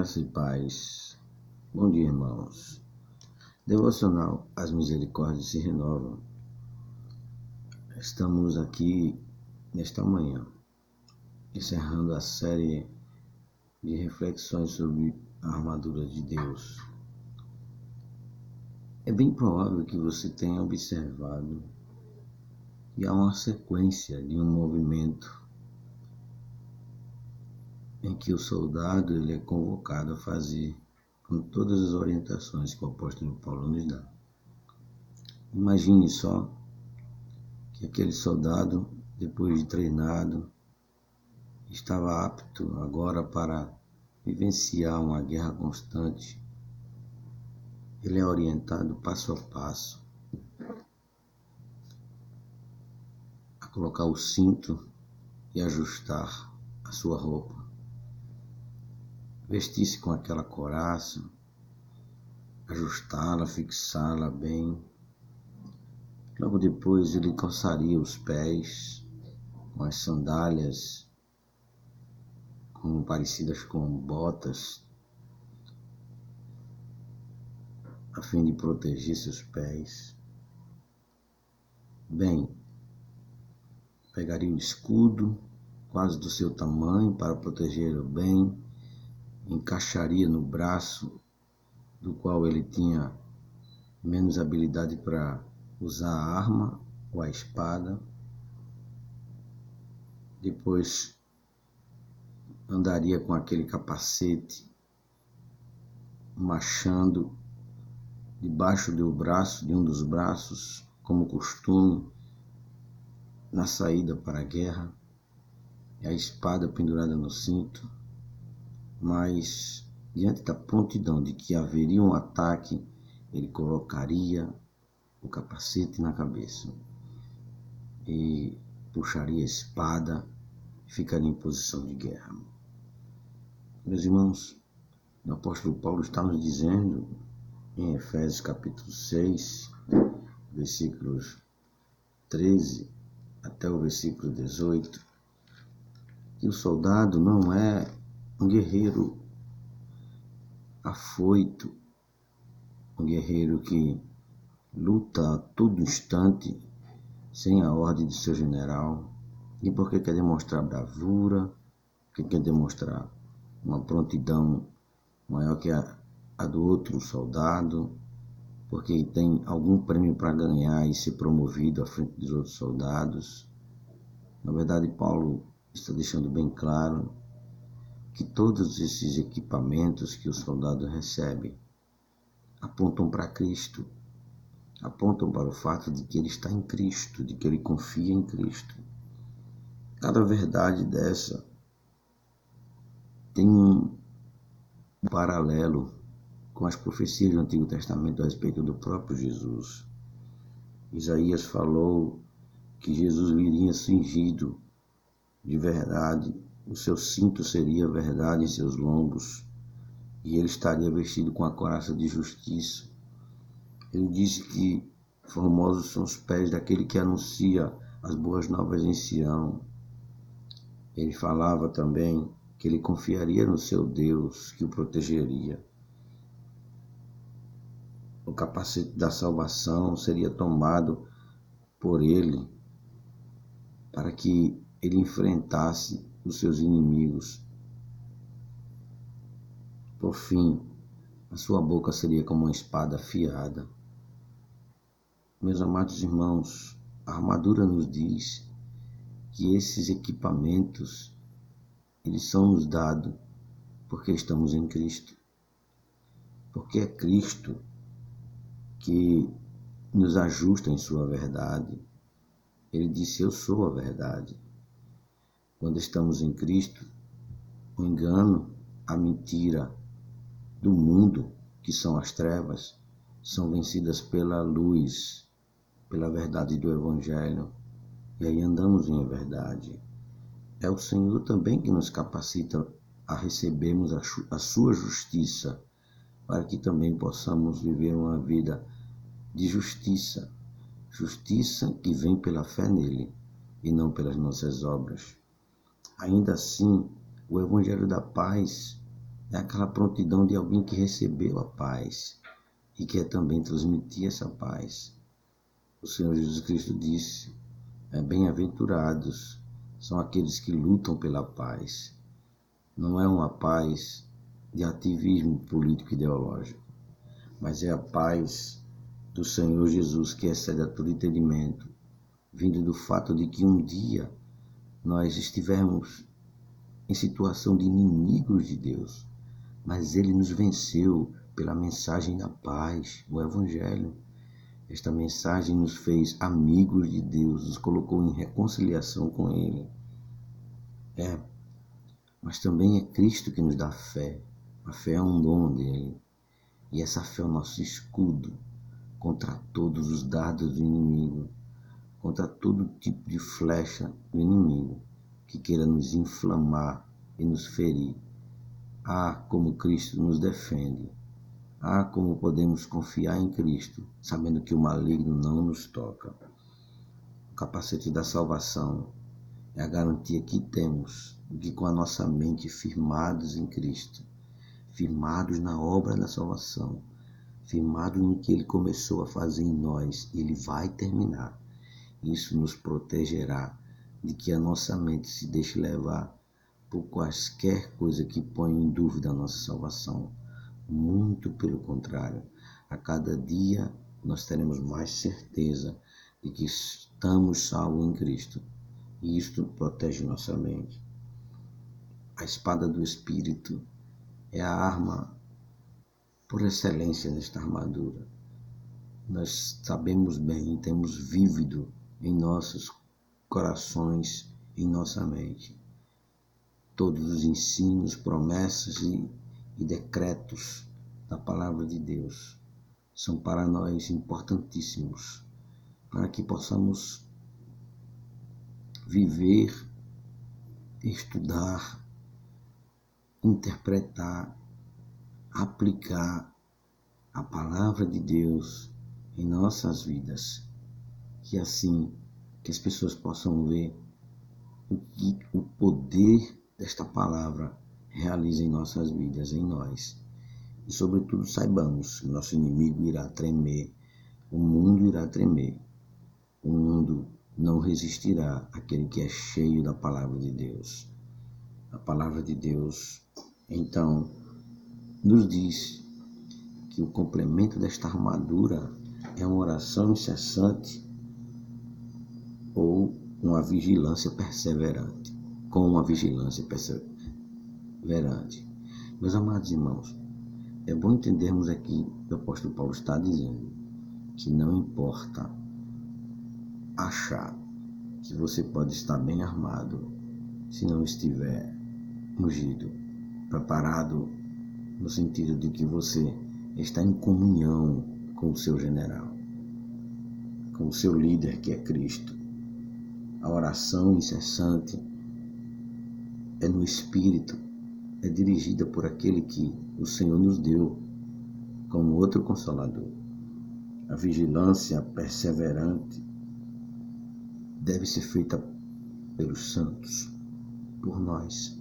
Graça e paz. Bom dia, irmãos. Devocional As Misericórdias se renovam. Estamos aqui nesta manhã, encerrando a série de reflexões sobre a armadura de Deus. É bem provável que você tenha observado que há uma sequência de um movimento em que o soldado ele é convocado a fazer com todas as orientações que o apóstolo Paulo nos dá. Imagine só que aquele soldado, depois de treinado, estava apto agora para vivenciar uma guerra constante. Ele é orientado passo a passo a colocar o cinto e ajustar a sua roupa vestir-se com aquela coraça, ajustá-la, fixá-la bem. Logo depois ele calçaria os pés com as sandálias como parecidas com botas, a fim de proteger seus pés. Bem, pegaria o escudo, quase do seu tamanho, para protegê-lo bem encaixaria no braço do qual ele tinha menos habilidade para usar a arma ou a espada. Depois andaria com aquele capacete machando debaixo do braço, de um dos braços, como costume, na saída para a guerra, a espada pendurada no cinto mas diante da prontidão de que haveria um ataque, ele colocaria o capacete na cabeça e puxaria a espada e ficaria em posição de guerra. Meus irmãos, o apóstolo Paulo está nos dizendo em Efésios capítulo 6, versículos 13 até o versículo 18, que o soldado não é um guerreiro afoito, um guerreiro que luta a todo instante sem a ordem de seu general, e porque quer demonstrar bravura, porque quer demonstrar uma prontidão maior que a, a do outro soldado, porque tem algum prêmio para ganhar e ser promovido à frente dos outros soldados. Na verdade, Paulo está deixando bem claro que todos esses equipamentos que o soldado recebe apontam para Cristo, apontam para o fato de que ele está em Cristo, de que ele confia em Cristo. Cada verdade dessa tem um paralelo com as profecias do Antigo Testamento a respeito do próprio Jesus. Isaías falou que Jesus viria cingido de verdade o seu cinto seria verdade em seus lombos, e ele estaria vestido com a coraça de justiça. Ele disse que formosos são os pés daquele que anuncia as boas novas em Sião. Ele falava também que ele confiaria no seu Deus, que o protegeria. O capacete da salvação seria tomado por ele para que ele enfrentasse dos seus inimigos. Por fim, a sua boca seria como uma espada afiada. Meus amados irmãos, a armadura nos diz que esses equipamentos eles são nos dados porque estamos em Cristo. Porque é Cristo que nos ajusta em sua verdade. Ele disse: Eu sou a verdade. Quando estamos em Cristo, o engano, a mentira do mundo, que são as trevas, são vencidas pela luz, pela verdade do Evangelho. E aí andamos em verdade. É o Senhor também que nos capacita a recebermos a, sua justiça, para que também possamos viver uma vida de justiça, justiça que vem pela fé nele e não pelas nossas obras. Ainda assim, o Evangelho da Paz É aquela prontidão de alguém que recebeu a paz e quer também transmitir essa paz. O Senhor Jesus Cristo disse: é, Bem-aventurados são aqueles que lutam pela paz. Não é uma paz de ativismo político ideológico, mas é a paz do Senhor Jesus que excede a todo entendimento, vindo do fato de que um dia nós estivemos em situação de inimigos de Deus, mas Ele nos venceu pela mensagem da paz, o Evangelho. Esta mensagem nos fez amigos de Deus, nos colocou em reconciliação com Ele. É, mas também é Cristo que nos dá fé. A fé é um dom dele. E essa fé é o nosso escudo contra todos os dardos do inimigo, contra todo tipo de flecha do inimigo que queira nos inflamar e nos ferir. Ah, como Cristo nos defende. Ah, como podemos confiar em Cristo, sabendo que o maligno não nos toca. O capacete da salvação é a garantia que temos de que com a nossa mente firmados em Cristo, firmados na obra da salvação, firmados no que Ele começou a fazer em nós, Ele vai terminar. Isso nos protegerá de que a nossa mente se deixe levar por quaisquer coisa que ponham em dúvida a nossa salvação. Muito pelo contrário, a cada dia nós teremos mais certeza de que estamos salvos em Cristo. E isto protege nossa mente. A espada do Espírito é a arma por excelência desta armadura. Nós sabemos bem, temos vívido em nossos corações, em nossa mente. Todos os ensinos, promessas e, e decretos da palavra de Deus são para nós importantíssimos, para que possamos viver, estudar, interpretar, aplicar a palavra de Deus em nossas vidas, que assim que as pessoas possam ver o que o poder desta palavra realiza em nossas vidas, em nós. E, sobretudo, saibamos que nosso inimigo irá tremer, o mundo irá tremer, o mundo não resistirá àquele que é cheio da palavra de Deus. A palavra de Deus, então, nos diz que o complemento desta armadura é uma oração incessante ou uma vigilância perseverante, com uma vigilância perseverante. Meus amados irmãos, é bom entendermos aqui que o apóstolo Paulo está dizendo que não importa achar que você pode estar bem armado se não estiver ungido, preparado no sentido de que você está em comunhão com o seu general, com o seu líder que é Cristo. A oração incessante é no Espírito, é dirigida por aquele que o Senhor nos deu como outro consolador. A vigilância perseverante deve ser feita pelos santos, por nós,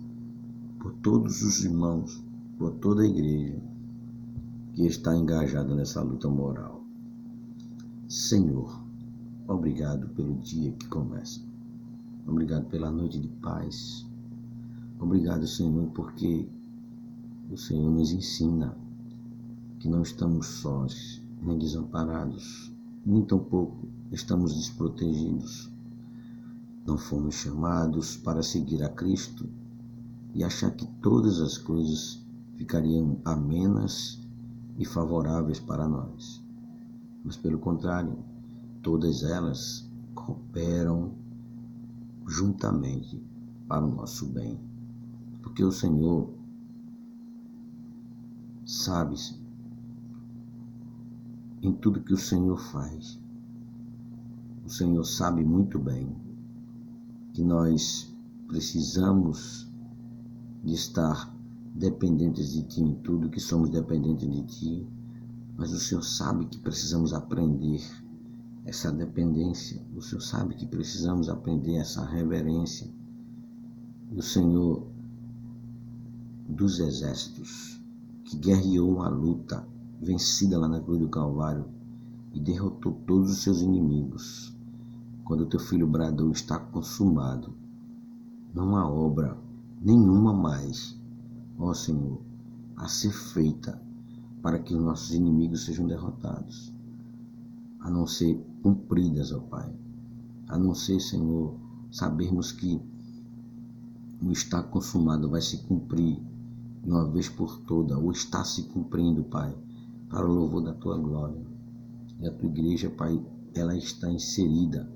por todos os irmãos, por toda a igreja que está engajada nessa luta moral. Senhor, obrigado pelo dia que começa. Obrigado pela noite de paz. Obrigado, Senhor, porque o Senhor nos ensina que não estamos sós, nem desamparados, nem tampouco estamos desprotegidos. Não fomos chamados para seguir a Cristo e achar que todas as coisas ficariam amenas e favoráveis para nós. Mas, pelo contrário, todas elas cooperam juntamente para o nosso bem. Porque o Senhor sabe em tudo que o Senhor faz. O Senhor sabe muito bem que nós precisamos de estar dependentes de Ti em tudo, que somos dependentes de Ti, mas o Senhor sabe que precisamos aprender essa dependência. O Senhor sabe que precisamos aprender essa reverência. E o Senhor dos exércitos, que guerreou uma luta vencida lá na cruz do Calvário e derrotou todos os seus inimigos. Quando teu filho bradou está consumado, não há obra nenhuma mais, ó Senhor, a ser feita para que os nossos inimigos sejam derrotados, a não ser cumpridas, ó Pai, a não ser, Senhor, sabermos que o está consumado vai se cumprir de uma vez por toda, ou está se cumprindo, Pai, para o louvor da tua glória. E a tua igreja, Pai, ela está inserida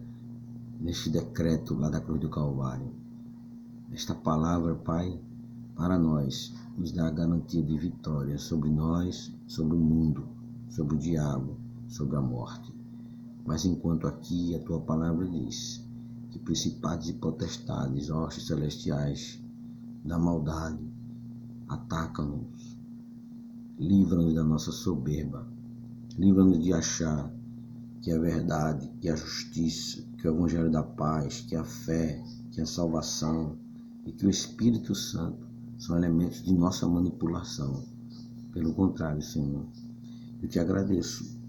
neste decreto lá da cruz do Calvário. Esta palavra, Pai, para nós, nos dá a garantia de vitória sobre nós, sobre o mundo, sobre o diabo, sobre a morte. Mas enquanto aqui a tua palavra diz que principados e potestades, hostes celestiais da maldade, atacam-nos, livra-nos da nossa soberba, livra-nos de achar que a verdade, que a justiça, que o evangelho da paz, que a fé, que a salvação e que o Espírito Santo são elementos de nossa manipulação. Pelo contrário, Senhor, eu te agradeço,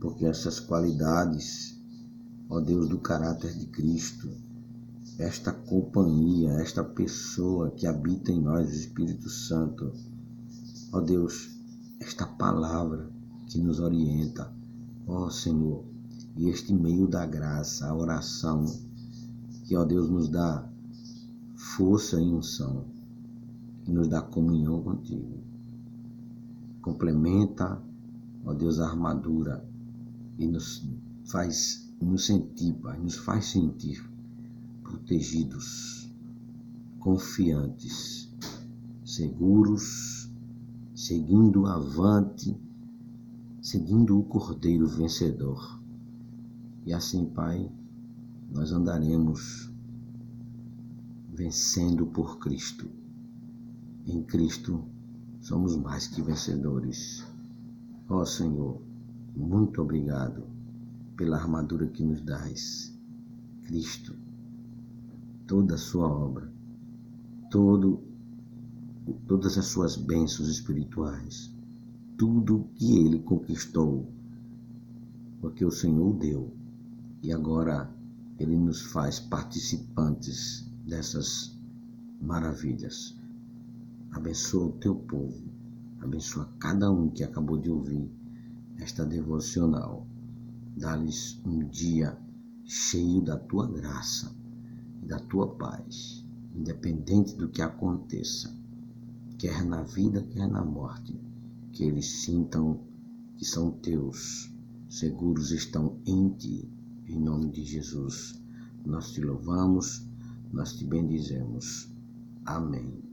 porque essas qualidades ó Deus do caráter de Cristo, esta companhia, esta pessoa que habita em nós, o Espírito Santo, ó Deus, esta palavra que nos orienta, ó Senhor, e este meio da graça, a oração, que, ó Deus, nos dá força e unção, que nos dá comunhão contigo. Complementa, ó Deus, a armadura e nos faz nos sentir, Pai, nos faz sentir protegidos, confiantes, seguros, seguindo avante, seguindo o Cordeiro vencedor. E assim, Pai, nós andaremos vencendo por Cristo. Em Cristo somos mais que vencedores. Ó Senhor, muito obrigado pela armadura que nos dás. Cristo, toda a sua obra, todo, todas as suas bênçãos espirituais, tudo que ele conquistou, porque o Senhor deu, e agora ele nos faz participantes dessas maravilhas. Abençoa o teu povo, abençoa cada um que acabou de ouvir esta devocional dá-lhes um dia cheio da tua graça e da tua paz, independente do que aconteça, quer na vida, quer na morte, que eles sintam que são teus, seguros estão em ti. Em nome de Jesus, nós te louvamos, nós te bendizemos. Amém.